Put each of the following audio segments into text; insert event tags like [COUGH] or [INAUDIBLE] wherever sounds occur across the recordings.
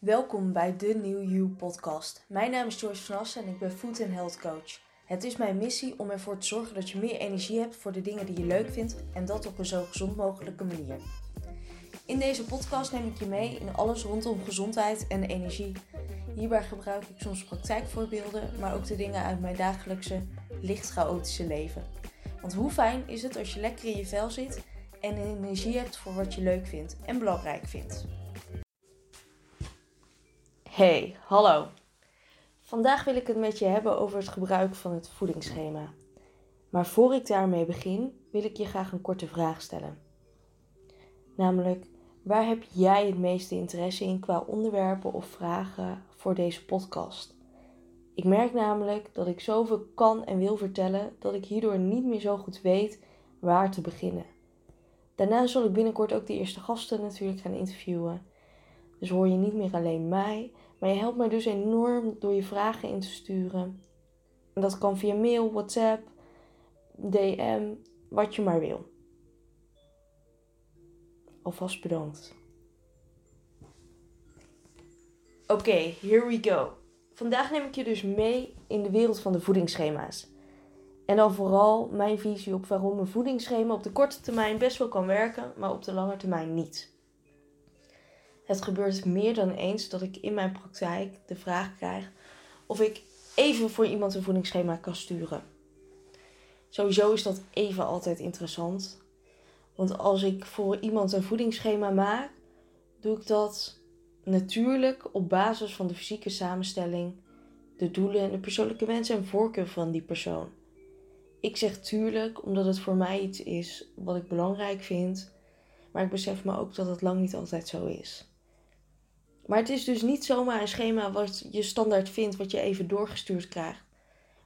Welkom bij de New You podcast. Mijn naam is Joyce van Assen en ik ben Food and Health Coach. Het is mijn missie om ervoor te zorgen dat je meer energie hebt voor de dingen die je leuk vindt en dat op een zo gezond mogelijke manier. In deze podcast neem ik je mee in alles rondom gezondheid en energie. Hierbij gebruik ik soms praktijkvoorbeelden, maar ook de dingen uit mijn dagelijkse, licht chaotische leven. Want hoe fijn is het als je lekker in je vel zit en energie hebt voor wat je leuk vindt en belangrijk vindt. Hey, hallo. Vandaag wil ik het met je hebben over het gebruik van het voedingsschema. Maar voor ik daarmee begin, wil ik je graag een korte vraag stellen. Namelijk, waar heb jij het meeste interesse in qua onderwerpen of vragen voor deze podcast? Ik merk namelijk dat ik zoveel kan en wil vertellen dat ik hierdoor niet meer zo goed weet waar te beginnen. Daarna zal ik binnenkort ook de eerste gasten natuurlijk gaan interviewen. Dus hoor je niet meer alleen mij, maar je helpt mij dus enorm door je vragen in te sturen. En dat kan via mail, WhatsApp, DM, wat je maar wil. Alvast bedankt. Oké, here we go. Vandaag neem ik je dus mee in de wereld van de voedingsschema's. En dan vooral mijn visie op waarom een voedingsschema op de korte termijn best wel kan werken, maar op de lange termijn niet. Het gebeurt meer dan eens dat ik in mijn praktijk de vraag krijg of ik even voor iemand een voedingsschema kan sturen. Sowieso is dat even altijd interessant. Want als ik voor iemand een voedingsschema maak, doe ik dat natuurlijk op basis van de fysieke samenstelling, de doelen en de persoonlijke wensen en voorkeur van die persoon. Ik zeg tuurlijk omdat het voor mij iets is wat ik belangrijk vind, maar ik besef me ook dat het lang niet altijd zo is. Maar het is dus niet zomaar een schema wat je standaard vindt, wat je even doorgestuurd krijgt.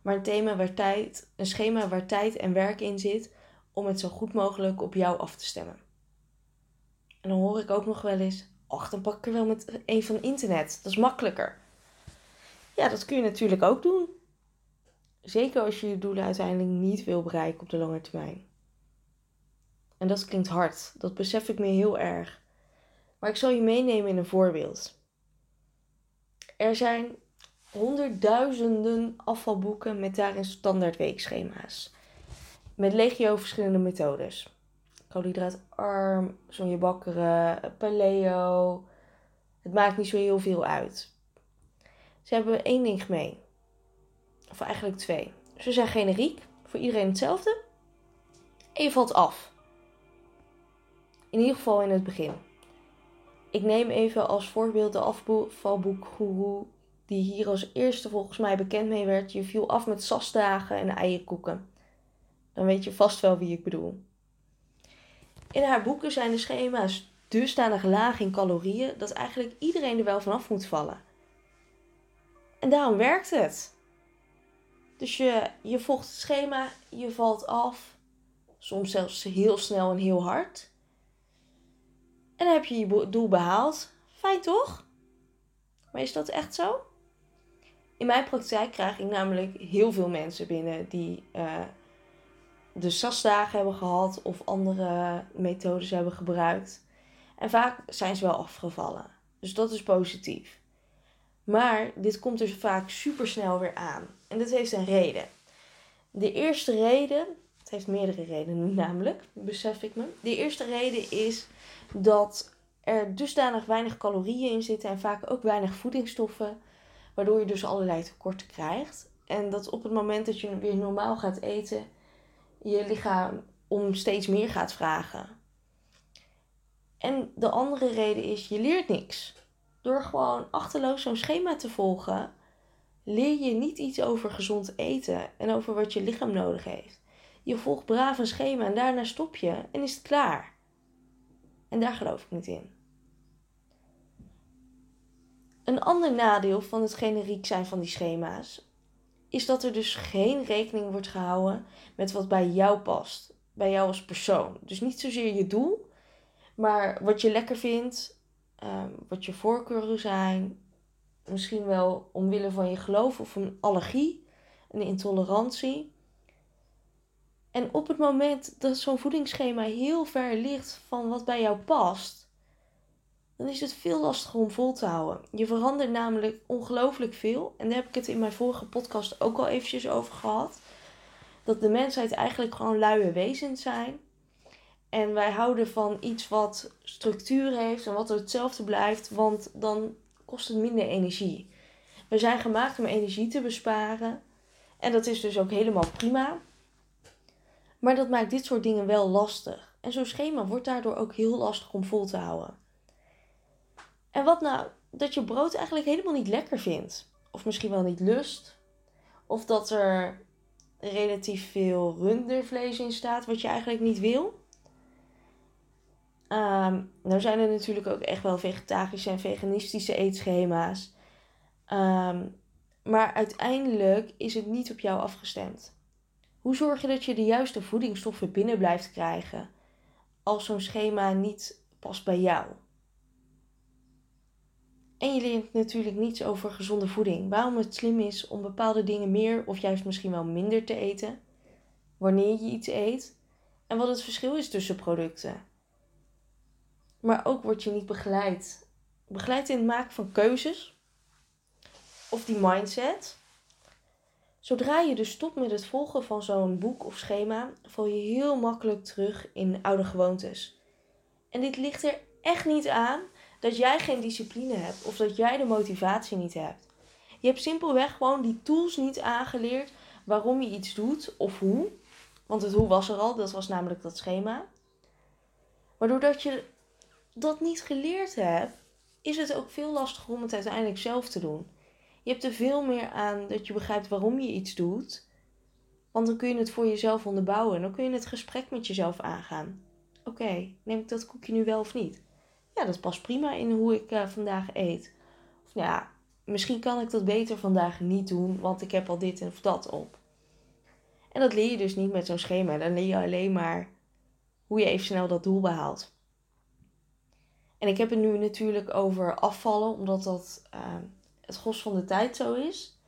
Maar een thema waar tijd, een schema waar tijd en werk in zit om het zo goed mogelijk op jou af te stemmen. En dan hoor ik ook nog wel eens, ach, dan pak ik er wel met een van internet. Dat is makkelijker. Ja, dat kun je natuurlijk ook doen. Zeker als je je doelen uiteindelijk niet wil bereiken op de lange termijn. En dat klinkt hard, dat besef ik me heel erg. Maar ik zal je meenemen in een voorbeeld. Er zijn honderdduizenden afvalboeken met daarin standaard weekschema's. Met legio verschillende methodes. Koolhydraatarm, sonjebakkeren, paleo. Het maakt niet zo heel veel uit. Ze hebben één ding gemeen. Of eigenlijk twee. Ze zijn generiek, voor iedereen hetzelfde. En je valt af. In ieder geval in het begin. Ik neem even als voorbeeld de afvalboekgoeroe die hier als eerste volgens mij bekend mee werd. Je viel af met sasdagen en eierkoeken. Dan weet je vast wel wie ik bedoel. In haar boeken zijn de schema's dusdanig laag in calorieën dat eigenlijk iedereen er wel vanaf moet vallen. En daarom werkt het. Dus je, je volgt het schema, je valt af, soms zelfs heel snel en heel hard. En dan heb je je doel behaald. Fijn toch? Maar is dat echt zo? In mijn praktijk krijg ik namelijk heel veel mensen binnen die uh, de SAS-dagen hebben gehad of andere methodes hebben gebruikt. En vaak zijn ze wel afgevallen. Dus dat is positief. Maar dit komt dus vaak super snel weer aan. En dat heeft een reden. De eerste reden, het heeft meerdere redenen [LAUGHS] namelijk, besef ik me. De eerste reden is dat er dusdanig weinig calorieën in zitten en vaak ook weinig voedingsstoffen, waardoor je dus allerlei tekorten krijgt. En dat op het moment dat je weer normaal gaat eten, je lichaam om steeds meer gaat vragen. En de andere reden is, je leert niks. Door gewoon achterloos zo'n schema te volgen, leer je niet iets over gezond eten en over wat je lichaam nodig heeft. Je volgt braaf een schema en daarna stop je en is het klaar. En daar geloof ik niet in. Een ander nadeel van het generiek zijn van die schema's is dat er dus geen rekening wordt gehouden met wat bij jou past, bij jou als persoon. Dus niet zozeer je doel, maar wat je lekker vindt, ehm, wat je voorkeuren zijn, misschien wel omwille van je geloof of een allergie, een intolerantie. En op het moment dat zo'n voedingsschema heel ver ligt van wat bij jou past, dan is het veel lastiger om vol te houden. Je verandert namelijk ongelooflijk veel. En daar heb ik het in mijn vorige podcast ook al eventjes over gehad. Dat de mensheid eigenlijk gewoon luie wezens zijn. En wij houden van iets wat structuur heeft en wat hetzelfde blijft, want dan kost het minder energie. We zijn gemaakt om energie te besparen. En dat is dus ook helemaal prima. Maar dat maakt dit soort dingen wel lastig. En zo'n schema wordt daardoor ook heel lastig om vol te houden. En wat nou dat je brood eigenlijk helemaal niet lekker vindt. Of misschien wel niet lust. Of dat er relatief veel rundervlees in staat wat je eigenlijk niet wil. Um, nou zijn er natuurlijk ook echt wel vegetarische en veganistische eetschema's. Um, maar uiteindelijk is het niet op jou afgestemd. Hoe zorg je dat je de juiste voedingsstoffen binnen blijft krijgen als zo'n schema niet past bij jou? En je leert natuurlijk niets over gezonde voeding. Waarom het slim is om bepaalde dingen meer of juist misschien wel minder te eten. Wanneer je iets eet. En wat het verschil is tussen producten. Maar ook word je niet begeleid. Begeleid in het maken van keuzes. Of die mindset. Zodra je dus stopt met het volgen van zo'n boek of schema, val je heel makkelijk terug in oude gewoontes. En dit ligt er echt niet aan dat jij geen discipline hebt of dat jij de motivatie niet hebt. Je hebt simpelweg gewoon die tools niet aangeleerd waarom je iets doet of hoe. Want het hoe was er al, dat was namelijk dat schema. Maar doordat je dat niet geleerd hebt, is het ook veel lastiger om het uiteindelijk zelf te doen. Je hebt er veel meer aan dat je begrijpt waarom je iets doet. Want dan kun je het voor jezelf onderbouwen. Dan kun je het gesprek met jezelf aangaan. Oké, neem ik dat koekje nu wel of niet? Ja, dat past prima in hoe ik uh, vandaag eet. Of nou ja, misschien kan ik dat beter vandaag niet doen, want ik heb al dit of dat op. En dat leer je dus niet met zo'n schema. Dan leer je alleen maar hoe je even snel dat doel behaalt. En ik heb het nu natuurlijk over afvallen, omdat dat uh, het gros van de tijd zo is.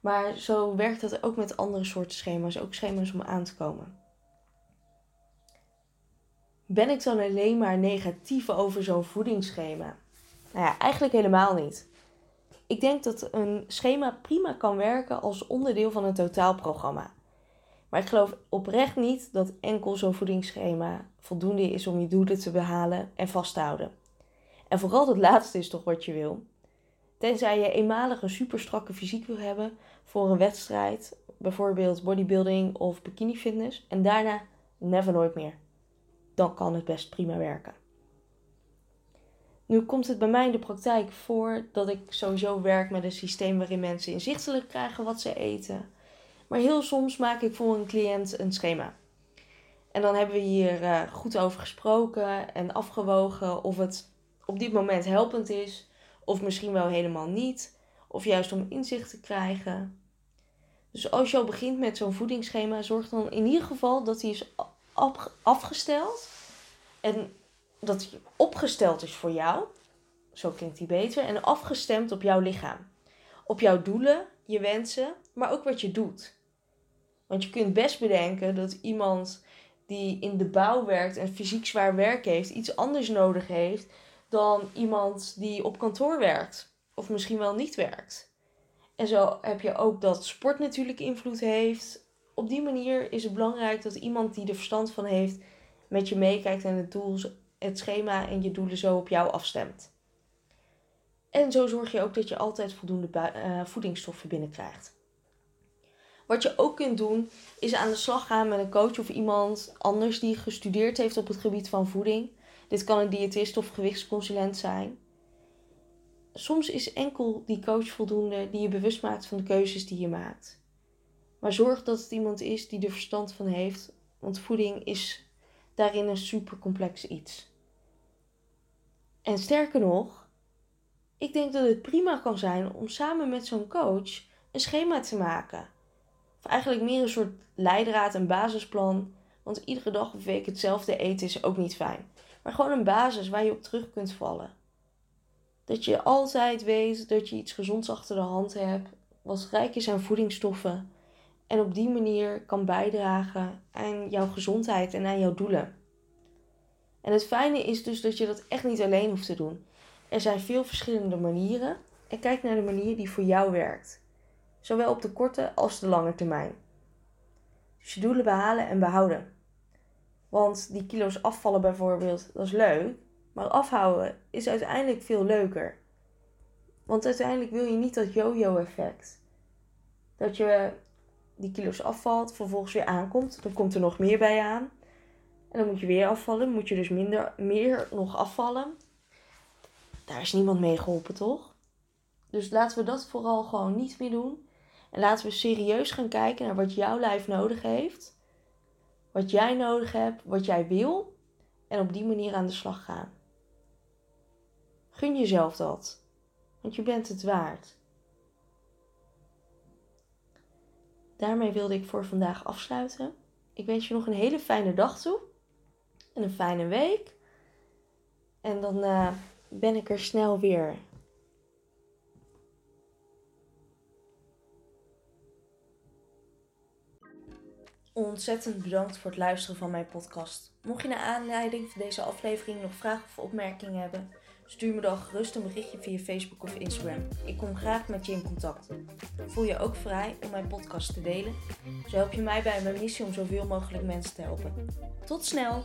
Maar zo werkt het ook met andere soorten schema's, ook schema's om aan te komen. Ben ik dan alleen maar negatief over zo'n voedingsschema? Nou ja, eigenlijk helemaal niet. Ik denk dat een schema prima kan werken als onderdeel van een totaalprogramma. Maar ik geloof oprecht niet dat enkel zo'n voedingsschema voldoende is om je doelen te behalen en vast te houden. En vooral dat laatste is toch wat je wil. Tenzij je eenmalig een super strakke fysiek wil hebben voor een wedstrijd, bijvoorbeeld bodybuilding of bikini fitness, en daarna never nooit meer. Dan kan het best prima werken. Nu komt het bij mij in de praktijk voor dat ik sowieso werk met een systeem waarin mensen inzichtelijk krijgen wat ze eten. Maar heel soms maak ik voor een cliënt een schema. En dan hebben we hier uh, goed over gesproken en afgewogen of het op dit moment helpend is, of misschien wel helemaal niet, of juist om inzicht te krijgen. Dus als je al begint met zo'n voedingsschema, zorg dan in ieder geval dat hij is afgesteld en dat hij opgesteld is voor jou. Zo klinkt hij beter. En afgestemd op jouw lichaam. Op jouw doelen, je wensen, maar ook wat je doet. Want je kunt best bedenken dat iemand die in de bouw werkt en fysiek zwaar werk heeft, iets anders nodig heeft dan iemand die op kantoor werkt. Of misschien wel niet werkt. En zo heb je ook dat sport natuurlijk invloed heeft. Op die manier is het belangrijk dat iemand die er verstand van heeft met je meekijkt en het, doel, het schema en je doelen zo op jou afstemt. En zo zorg je ook dat je altijd voldoende uh, voedingsstoffen binnenkrijgt. Wat je ook kunt doen, is aan de slag gaan met een coach of iemand anders die gestudeerd heeft op het gebied van voeding. Dit kan een diëtist of gewichtsconsulent zijn. Soms is enkel die coach voldoende die je bewust maakt van de keuzes die je maakt. Maar zorg dat het iemand is die er verstand van heeft, want voeding is daarin een super complex iets. En sterker nog, ik denk dat het prima kan zijn om samen met zo'n coach een schema te maken. Of eigenlijk meer een soort leidraad en basisplan, want iedere dag of week hetzelfde eten is ook niet fijn. Maar gewoon een basis waar je op terug kunt vallen. Dat je altijd weet dat je iets gezonds achter de hand hebt, wat rijk is aan voedingsstoffen. En op die manier kan bijdragen aan jouw gezondheid en aan jouw doelen. En het fijne is dus dat je dat echt niet alleen hoeft te doen. Er zijn veel verschillende manieren en kijk naar de manier die voor jou werkt, zowel op de korte als de lange termijn. Dus je doelen behalen en behouden. Want die kilo's afvallen bijvoorbeeld, dat is leuk, maar afhouden is uiteindelijk veel leuker. Want uiteindelijk wil je niet dat yo-yo effect. Dat je die kilo's afvalt, vervolgens weer aankomt, dan komt er nog meer bij aan. En dan moet je weer afvallen, moet je dus minder, meer nog afvallen. Daar is niemand mee geholpen, toch? Dus laten we dat vooral gewoon niet meer doen. En laten we serieus gaan kijken naar wat jouw lijf nodig heeft. Wat jij nodig hebt, wat jij wil. En op die manier aan de slag gaan. Gun jezelf dat. Want je bent het waard. Daarmee wilde ik voor vandaag afsluiten. Ik wens je nog een hele fijne dag toe. En een fijne week. En dan uh, ben ik er snel weer. Ontzettend bedankt voor het luisteren van mijn podcast. Mocht je naar aanleiding van deze aflevering nog vragen of opmerkingen hebben, stuur me dan gerust een berichtje via Facebook of Instagram. Ik kom graag met je in contact. Voel je ook vrij om mijn podcast te delen. Zo help je mij bij mijn missie om zoveel mogelijk mensen te helpen. Tot snel!